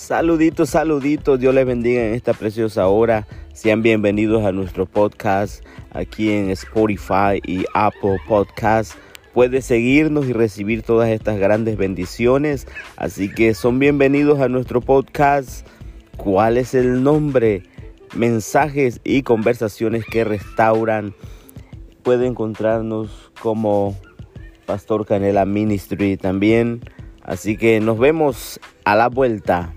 Saluditos, saluditos, Dios les bendiga en esta preciosa hora. Sean bienvenidos a nuestro podcast aquí en Spotify y Apple Podcast. Puedes seguirnos y recibir todas estas grandes bendiciones. Así que son bienvenidos a nuestro podcast. ¿Cuál es el nombre? Mensajes y conversaciones que restauran. Puede encontrarnos como Pastor Canela Ministry también. Así que nos vemos a la vuelta.